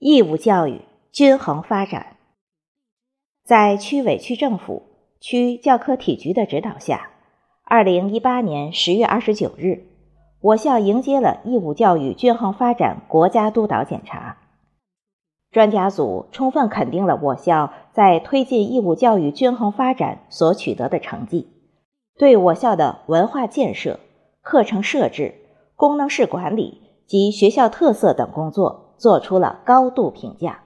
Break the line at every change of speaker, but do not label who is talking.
义务教育均衡发展。在区委区政府、区教科体局的指导下，二零一八年十月二十九日，我校迎接了义务教育均衡发展国家督导检查。专家组充分肯定了我校在推进义务教育均衡发展所取得的成绩，对我校的文化建设、课程设置、功能式管理及学校特色等工作。做出了高度评价。